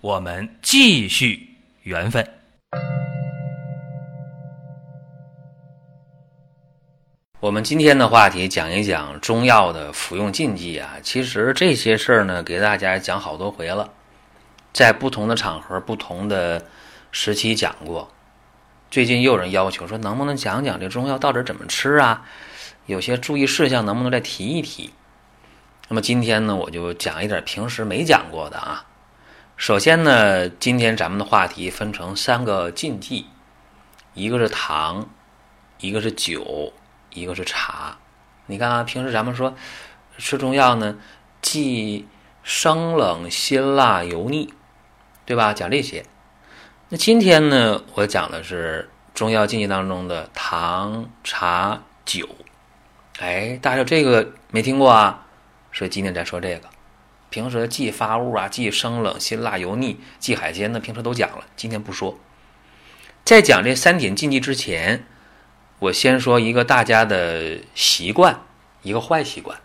我们继续缘分。我们今天的话题讲一讲中药的服用禁忌啊。其实这些事儿呢，给大家讲好多回了，在不同的场合、不同的时期讲过。最近又有人要求说，能不能讲讲这中药到底怎么吃啊？有些注意事项能不能再提一提？那么今天呢，我就讲一点平时没讲过的啊。首先呢，今天咱们的话题分成三个禁忌，一个是糖，一个是酒。一个是茶，你看啊，平时咱们说吃中药呢，忌生冷、辛辣、油腻，对吧？讲这些。那今天呢，我讲的是中药禁忌当中的糖、茶、酒。哎，大家这个没听过啊？所以今天再说这个。平时忌发物啊，忌生冷、辛辣、油腻，忌海鲜呢，平时都讲了，今天不说。在讲这三点禁忌之前。我先说一个大家的习惯，一个坏习惯。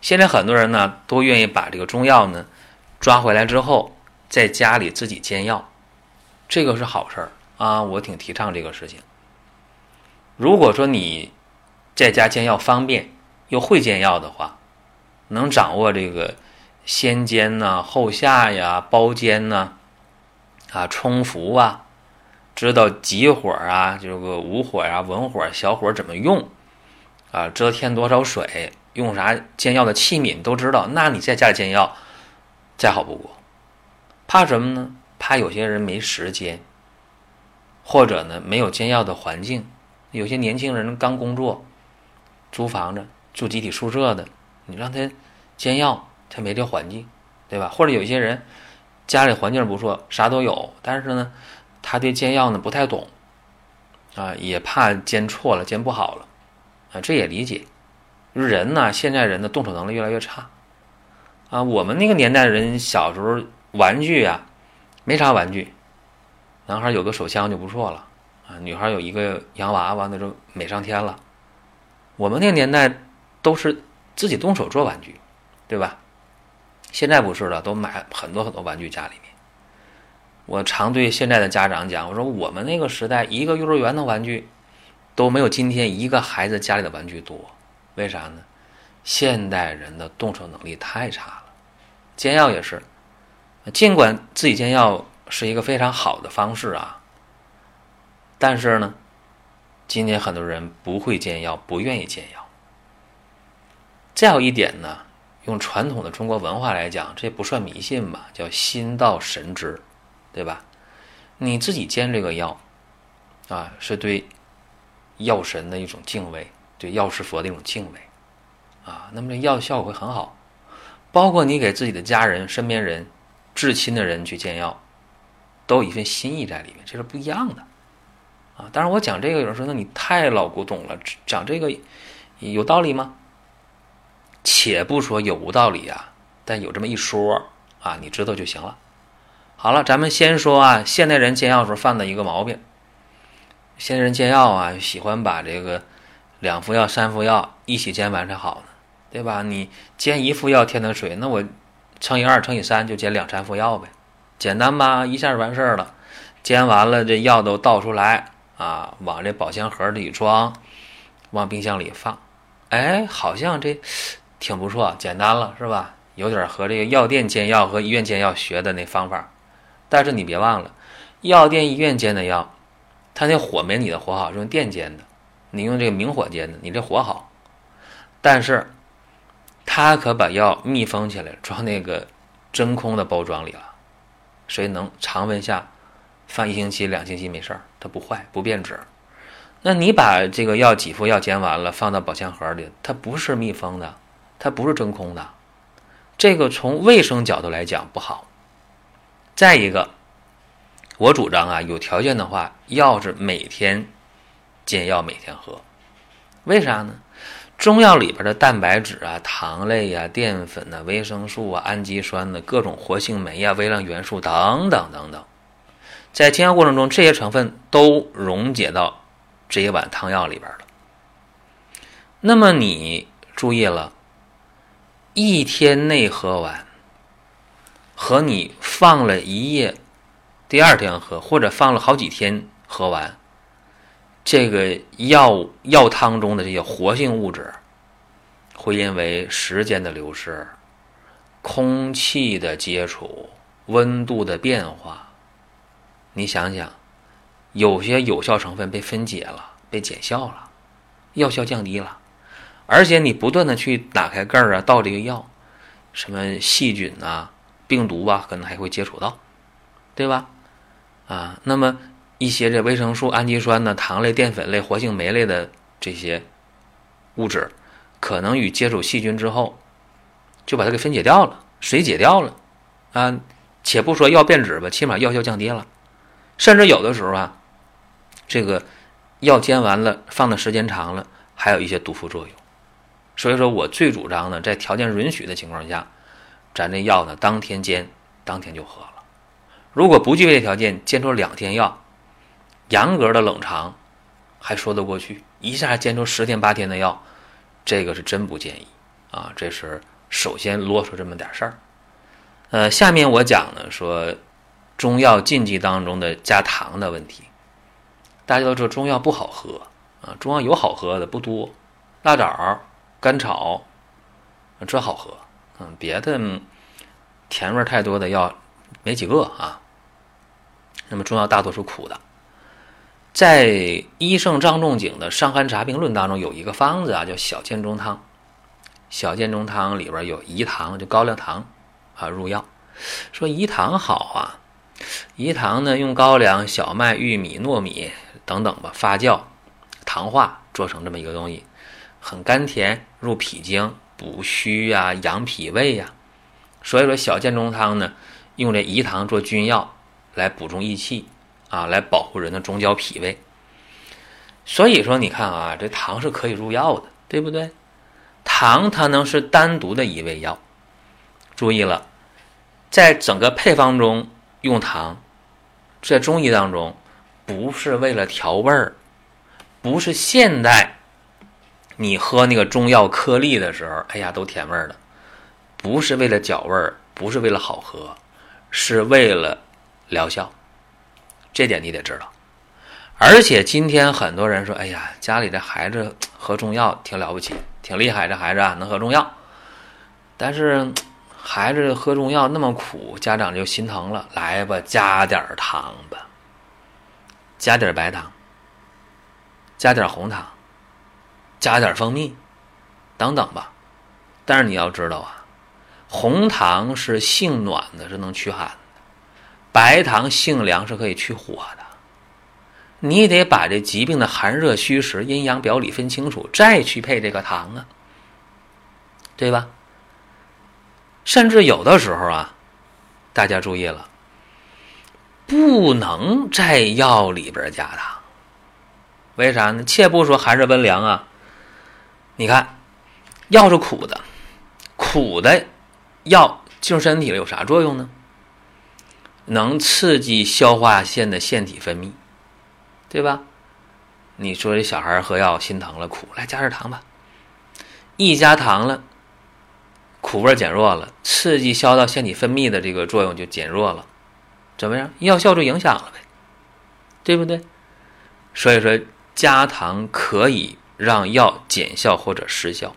现在很多人呢都愿意把这个中药呢抓回来之后，在家里自己煎药，这个是好事儿啊，我挺提倡这个事情。如果说你在家煎药方便又会煎药的话，能掌握这个先煎呐、后下呀、包煎呐、啊冲服啊。知道急火啊，这个无火呀、文火、小火怎么用啊？遮天多少水，用啥煎药的器皿都知道。那你在家里煎药再好不过。怕什么呢？怕有些人没时间，或者呢没有煎药的环境。有些年轻人刚工作，租房子、住集体宿舍的，你让他煎药，他没这环境，对吧？或者有些人家里环境不错，啥都有，但是呢。他对煎药呢不太懂，啊，也怕煎错了、煎不好了，啊，这也理解。人呢，现在人的动手能力越来越差，啊，我们那个年代的人小时候玩具啊，没啥玩具，男孩有个手枪就不错了，啊，女孩有一个洋娃娃那就美上天了。我们那个年代都是自己动手做玩具，对吧？现在不是了，都买很多很多玩具家里面。我常对现在的家长讲，我说我们那个时代，一个幼儿园的玩具都没有今天一个孩子家里的玩具多。为啥呢？现代人的动手能力太差了。煎药也是，尽管自己煎药是一个非常好的方式啊，但是呢，今天很多人不会煎药，不愿意煎药。再有一点呢，用传统的中国文化来讲，这不算迷信吧？叫心到神知。对吧？你自己煎这个药，啊，是对药神的一种敬畏，对药师佛的一种敬畏，啊，那么这药效果会很好。包括你给自己的家人、身边人、至亲的人去煎药，都有一份心意在里面，这是不一样的，啊。当然，我讲这个有人说，那你太老古董了，讲这个有道理吗？且不说有无道理啊，但有这么一说啊，你知道就行了。好了，咱们先说啊，现代人煎药时候犯的一个毛病。现代人煎药啊，喜欢把这个两副药、三副药一起煎完才好呢，对吧？你煎一副药添点水，那我乘以二、乘以三就煎两三副药呗，简单吧？一下就完事儿了。煎完了，这药都倒出来啊，往这保鲜盒里装，往冰箱里放。哎，好像这挺不错，简单了是吧？有点和这个药店煎药和医院煎药学的那方法。但是你别忘了，药店、医院煎的药，它那火没你的火好，是用电煎的，你用这个明火煎的，你这火好。但是，它可把药密封起来，装那个真空的包装里了，所以能常温下放一星期、两星期没事儿，它不坏、不变质。那你把这个药几副药煎完了，放到保鲜盒里，它不是密封的，它不是真空的，这个从卫生角度来讲不好。再一个，我主张啊，有条件的话，药是每天煎药，每天喝。为啥呢？中药里边的蛋白质啊、糖类呀、淀粉呐、维生素啊、氨基酸的各种活性酶啊、微量元素等等等等，在煎药过程中，这些成分都溶解到这一碗汤药里边了。那么你注意了，一天内喝完，和你放了一夜，第二天喝，或者放了好几天喝完。这个药药汤中的这些活性物质，会因为时间的流失、空气的接触、温度的变化，你想想，有些有效成分被分解了、被减效了，药效降低了，而且你不断的去打开盖儿啊，倒这个药，什么细菌啊、病毒啊，可能还会接触到，对吧？啊，那么。一些这维生素、氨基酸呢、糖类、淀粉类、活性酶类的这些物质，可能与接触细菌之后，就把它给分解掉了、水解掉了，啊，且不说药变质吧，起码药效降低了。甚至有的时候啊，这个药煎完了，放的时间长了，还有一些毒副作用。所以说我最主张呢，在条件允许的情况下，咱这药呢当天煎，当天就喝了。如果不具备条件，煎出两天药。严格的冷藏还说得过去，一下煎出十天八天的药，这个是真不建议啊！这是首先啰嗦这么点事儿。呃，下面我讲呢说中药禁忌当中的加糖的问题。大家都知道中药不好喝啊，中药有好喝的不多，辣枣、甘草这好喝，嗯，别的甜味太多的药没几个啊。那么中药大多数苦的。在医圣张仲景的《伤寒杂病论》当中有一个方子啊，叫小建中汤。小建中汤里边有饴糖，就高粱糖啊入药。说饴糖好啊，饴糖呢用高粱、小麦、玉米、糯米等等吧发酵、糖化做成这么一个东西，很甘甜，入脾经，补虚呀，养脾胃呀。所以说小建中汤呢，用这饴糖做君药来补中益气。啊，来保护人的中焦脾胃。所以说，你看啊，这糖是可以入药的，对不对？糖它能是单独的一味药。注意了，在整个配方中用糖，在中医当中不是为了调味儿，不是现代你喝那个中药颗粒的时候，哎呀都甜味儿了，不是为了嚼味儿，不是为了好喝，是为了疗效。这点你得知道，而且今天很多人说：“哎呀，家里的孩子喝中药挺了不起，挺厉害，这孩子啊能喝中药。”但是孩子喝中药那么苦，家长就心疼了。来吧，加点糖吧，加点白糖，加点红糖，加点蜂蜜，等等吧。但是你要知道啊，红糖是性暖的，是能驱寒的。白糖性凉是可以去火的，你得把这疾病的寒热虚实、阴阳表里分清楚，再去配这个糖啊，对吧？甚至有的时候啊，大家注意了，不能在药里边加糖，为啥呢？切不说寒热温凉啊，你看，药是苦的，苦的药进入身体了有啥作用呢？能刺激消化腺的腺体分泌，对吧？你说这小孩喝药心疼了，苦，来加点糖吧。一加糖了，苦味减弱了，刺激消到腺体分泌的这个作用就减弱了，怎么样？药效就影响了呗，对不对？所以说加糖可以让药减效或者失效，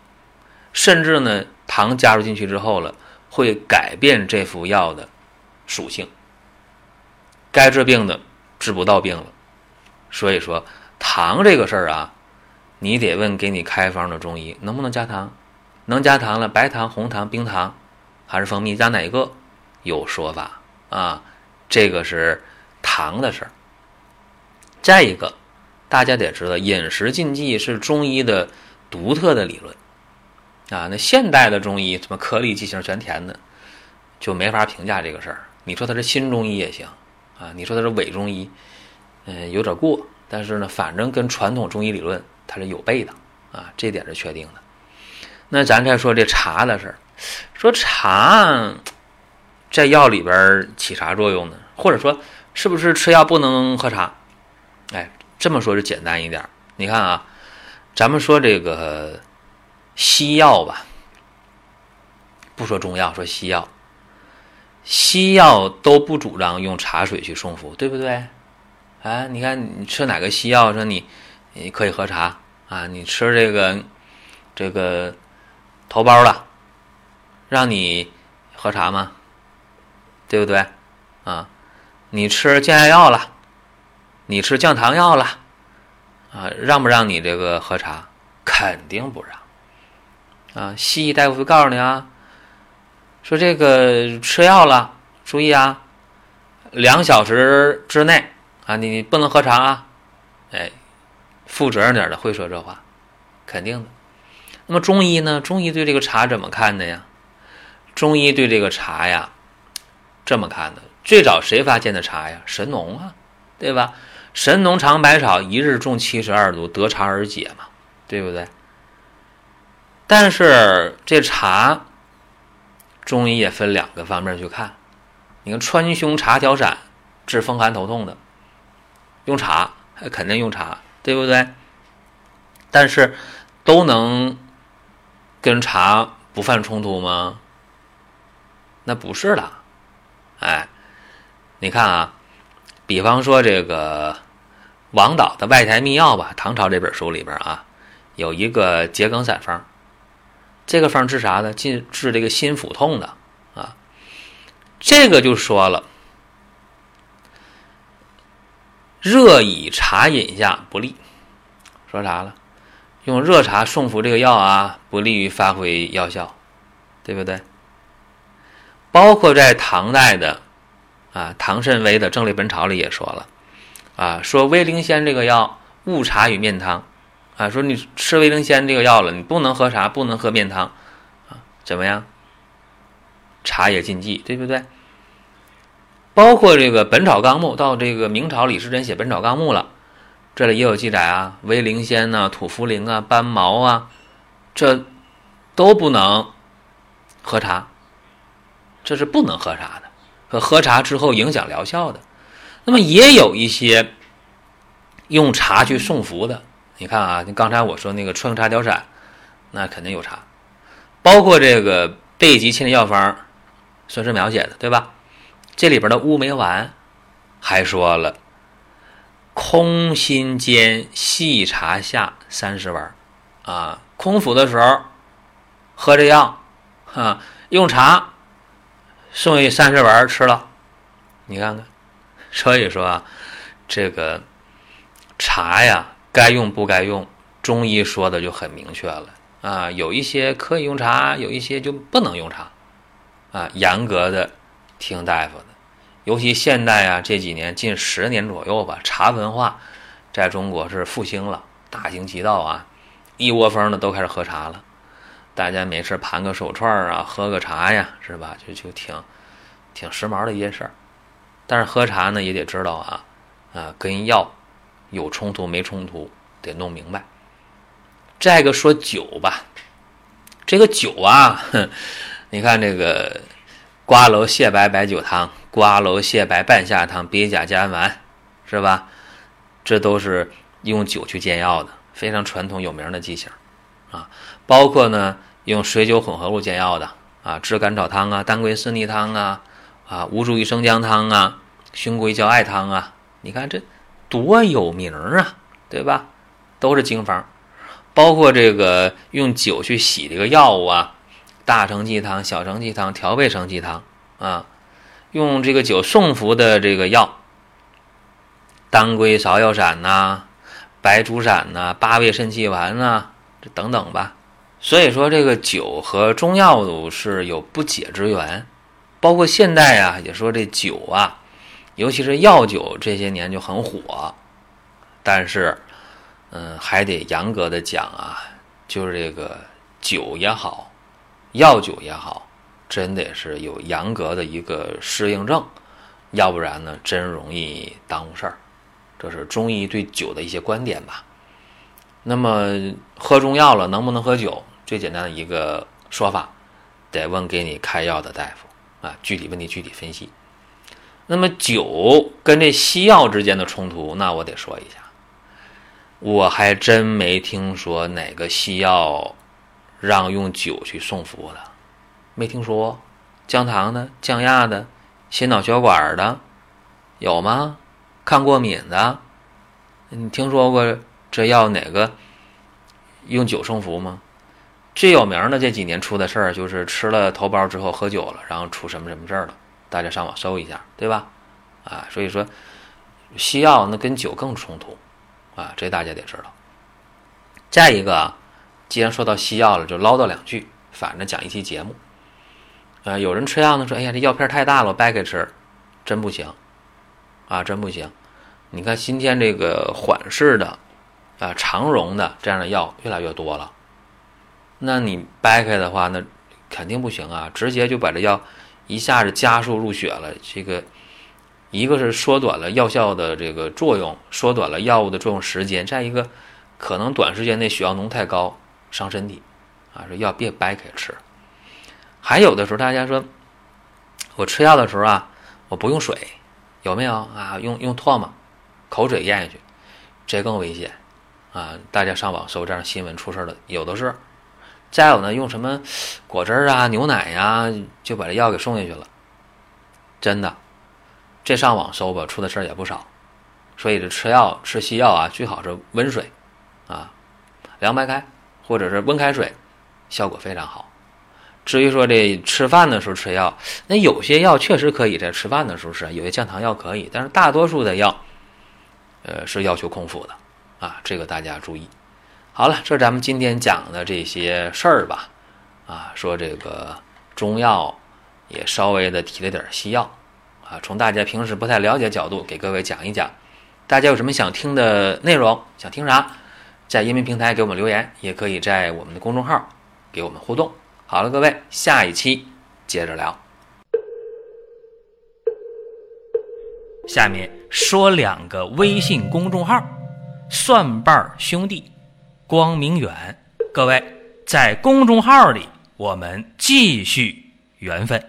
甚至呢，糖加入进去之后了，会改变这副药的属性。该治病的治不到病了，所以说糖这个事儿啊，你得问给你开方的中医能不能加糖，能加糖了，白糖、红糖、冰糖还是蜂蜜，加哪一个有说法啊？这个是糖的事儿。再一个，大家得知道饮食禁忌是中医的独特的理论啊。那现代的中医什么颗粒剂型全填的，就没法评价这个事儿。你说他是新中医也行。啊。你说它是伪中医，嗯，有点过，但是呢，反正跟传统中医理论它是有悖的啊，这点是确定的。那咱再说这茶的事儿，说茶在药里边起啥作用呢？或者说，是不是吃药不能喝茶？哎，这么说就简单一点。你看啊，咱们说这个西药吧，不说中药，说西药，西药都不主张用茶水去送服，对不对？啊，你看你吃哪个西药说你你可以喝茶啊？你吃这个这个头孢了，让你喝茶吗？对不对？啊？你吃降压药了，你吃降糖药了，啊，让不让你这个喝茶？肯定不让。啊，西医大夫会告诉你啊，说这个吃药了，注意啊，两小时之内啊，你不能喝茶啊。哎，负责任点的会说这话，肯定的。那么中医呢？中医对这个茶怎么看的呀？中医对这个茶呀，这么看的。最早谁发现的茶呀？神农啊，对吧？神农尝百草，一日中七十二毒，得茶而解嘛，对不对？但是这茶，中医也分两个方面去看。你看川芎茶调散，治风寒头痛的，用茶肯定用茶，对不对？但是都能跟茶不犯冲突吗？那不是的，哎。你看啊，比方说这个王导的《外台秘药》吧，唐朝这本书里边啊，有一个桔梗散方。这个方治啥呢？治治这个心腹痛的啊。这个就说了，热以茶饮下不利。说啥了？用热茶送服这个药啊，不利于发挥药效，对不对？包括在唐代的。啊，唐慎微的《正类本草》里也说了，啊，说威灵仙这个药误茶与面汤，啊，说你吃威灵仙这个药了，你不能喝茶，不能喝面汤，啊，怎么样？茶也禁忌，对不对？包括这个《本草纲目》，到这个明朝李时珍写《本草纲目》了，这里也有记载啊，威灵仙呐、土茯苓啊、斑毛啊，这都不能喝茶，这是不能喝茶的。和喝茶之后影响疗效的，那么也有一些用茶去送服的。你看啊，刚才我说那个春茶调散，那肯定有茶，包括这个备急千里药方，算是描写的，对吧？这里边的乌梅丸还说了，空心煎细茶下三十丸，啊，空腹的时候喝这药，哈，用茶。送一三十丸吃了，你看看，所以说啊，这个茶呀，该用不该用，中医说的就很明确了啊。有一些可以用茶，有一些就不能用茶，啊，严格的听大夫的。尤其现代啊，这几年近十年左右吧，茶文化在中国是复兴了，大行其道啊，一窝蜂的都开始喝茶了。大家没事盘个手串啊，喝个茶呀，是吧？就就挺挺时髦的一件事儿。但是喝茶呢，也得知道啊，啊，跟药有冲突没冲突，得弄明白。再个说酒吧，这个酒啊，你看这个瓜蒌蟹白白酒汤、瓜蒌蟹白半夏汤、鳖甲加丸，是吧？这都是用酒去煎药的，非常传统有名的剂型啊。包括呢。用水酒混合物煎药的啊，炙甘草汤啊，当归四逆汤啊，啊，吴茱萸生姜汤啊，熏龟胶艾汤啊，你看这多有名啊，对吧？都是经方。包括这个用酒去洗这个药物啊，大承气汤、小承气汤、调味承气汤啊，用这个酒送服的这个药，当归芍药散呐，白术散呐，八味肾气丸呐，这等等吧。所以说，这个酒和中药是有不解之缘，包括现代啊，也说这酒啊，尤其是药酒这些年就很火。但是，嗯，还得严格的讲啊，就是这个酒也好，药酒也好，真得是有严格的一个适应症，要不然呢，真容易耽误事儿。这是中医对酒的一些观点吧。那么喝中药了，能不能喝酒？最简单的一个说法，得问给你开药的大夫啊，具体问题具体分析。那么酒跟这西药之间的冲突，那我得说一下，我还真没听说哪个西药让用酒去送服的，没听说。降糖的、降压的、心脑血管的，有吗？抗过敏的，你听说过这药哪个用酒送服吗？最有名的这几年出的事儿就是吃了头孢之后喝酒了，然后出什么什么事儿了。大家上网搜一下，对吧？啊，所以说西药那跟酒更冲突啊，这大家得知道。再一个，既然说到西药了，就唠叨两句，反正讲一期节目。啊，有人吃药呢，说哎呀，这药片太大了，我掰开吃，真不行啊，真不行。你看今天这个缓释的啊、肠溶的这样的药越来越多了，那你掰开的话，那肯定不行啊，直接就把这药一下子加速入血了。这个一个是缩短了药效的这个作用，缩短了药物的作用时间；再一个，可能短时间内血药浓太高，伤身体啊。说药别掰开吃。还有的时候，大家说我吃药的时候啊，我不用水，有没有啊？用用唾沫、口水咽下去，这更危险啊！大家上网搜这样新闻出事的有的是。再有呢，用什么果汁啊、牛奶呀，就把这药给送下去了，真的。这上网搜吧，出的事儿也不少。所以这吃药吃西药啊，最好是温水啊，凉白开或者是温开水，效果非常好。至于说这吃饭的时候吃药，那有些药确实可以在吃饭的时候吃，有些降糖药可以，但是大多数的药，呃，是要求空腹的，啊，这个大家注意。好了，这咱们今天讲的这些事儿吧，啊，说这个中药也稍微的提了点西药，啊，从大家平时不太了解角度给各位讲一讲。大家有什么想听的内容，想听啥，在音频平台给我们留言，也可以在我们的公众号给我们互动。好了，各位，下一期接着聊。下面说两个微信公众号：蒜瓣兄弟、光明远。各位在公众号里，我们继续缘分。